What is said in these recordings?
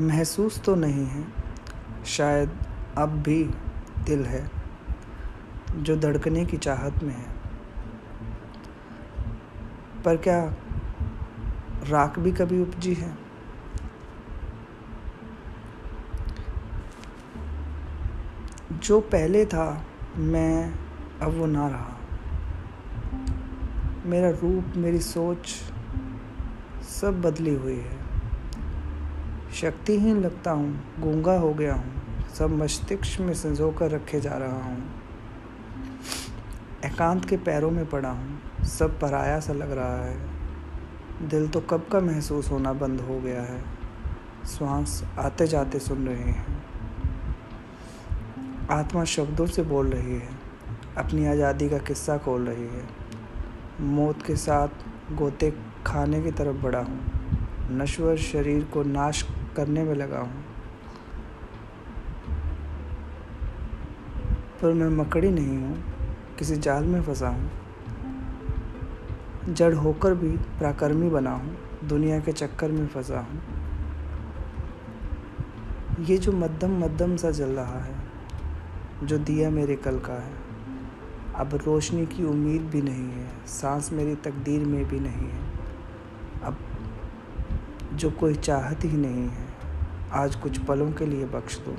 महसूस तो नहीं है, शायद अब भी दिल है, जो धड़कने की चाहत में है। पर क्या राख भी कभी उपजी है? जो पहले था, मैं अब वो ना रहा। मेरा रूप, मेरी सोच सब बदली हुई है। शक्तिहीन लगता हूँ, गूँगा हो गया हूँ, सब मस्तिष्क में संजो कर रखे जा रहा हूँ। एकांत के पैरों में पड़ा हूँ, सब पराया सा लग रहा है। दिल तो कब का महसूस होना बंद हो गया है। श्वास आते जाते सुन रहे हैं। आत्मा शब्दों से बोल रही है, अपनी आज़ादी का किस्सा खोल रही है। मौत के साथ गोते खाने की तरफ़ बढ़ा हूँ। नश्वर शरीर को नाश करने में लगा हूँ। पर मैं मकड़ी नहीं हूँ, किसी जाल में फंसा हूँ। जड़ होकर भी प्राकर्मी बना हूँ, दुनिया के चक्कर में फंसा हूँ। ये जो मध्यम मध्यम सा जल रहा है, जो दिया मेरे कल का है, अब रोशनी की उम्मीद भी नहीं है, सांस मेरी तकदीर में भी नहीं है। अब जो कोई चाहत ही नहीं है, आज कुछ पलों के लिए बख्श दो,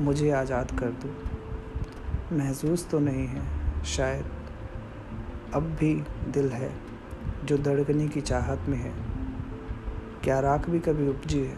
मुझे आज़ाद कर दो। महसूस तो नहीं है, शायद अब भी दिल है, जो धड़कने की चाहत में है। क्या राख भी कभी उपजी है?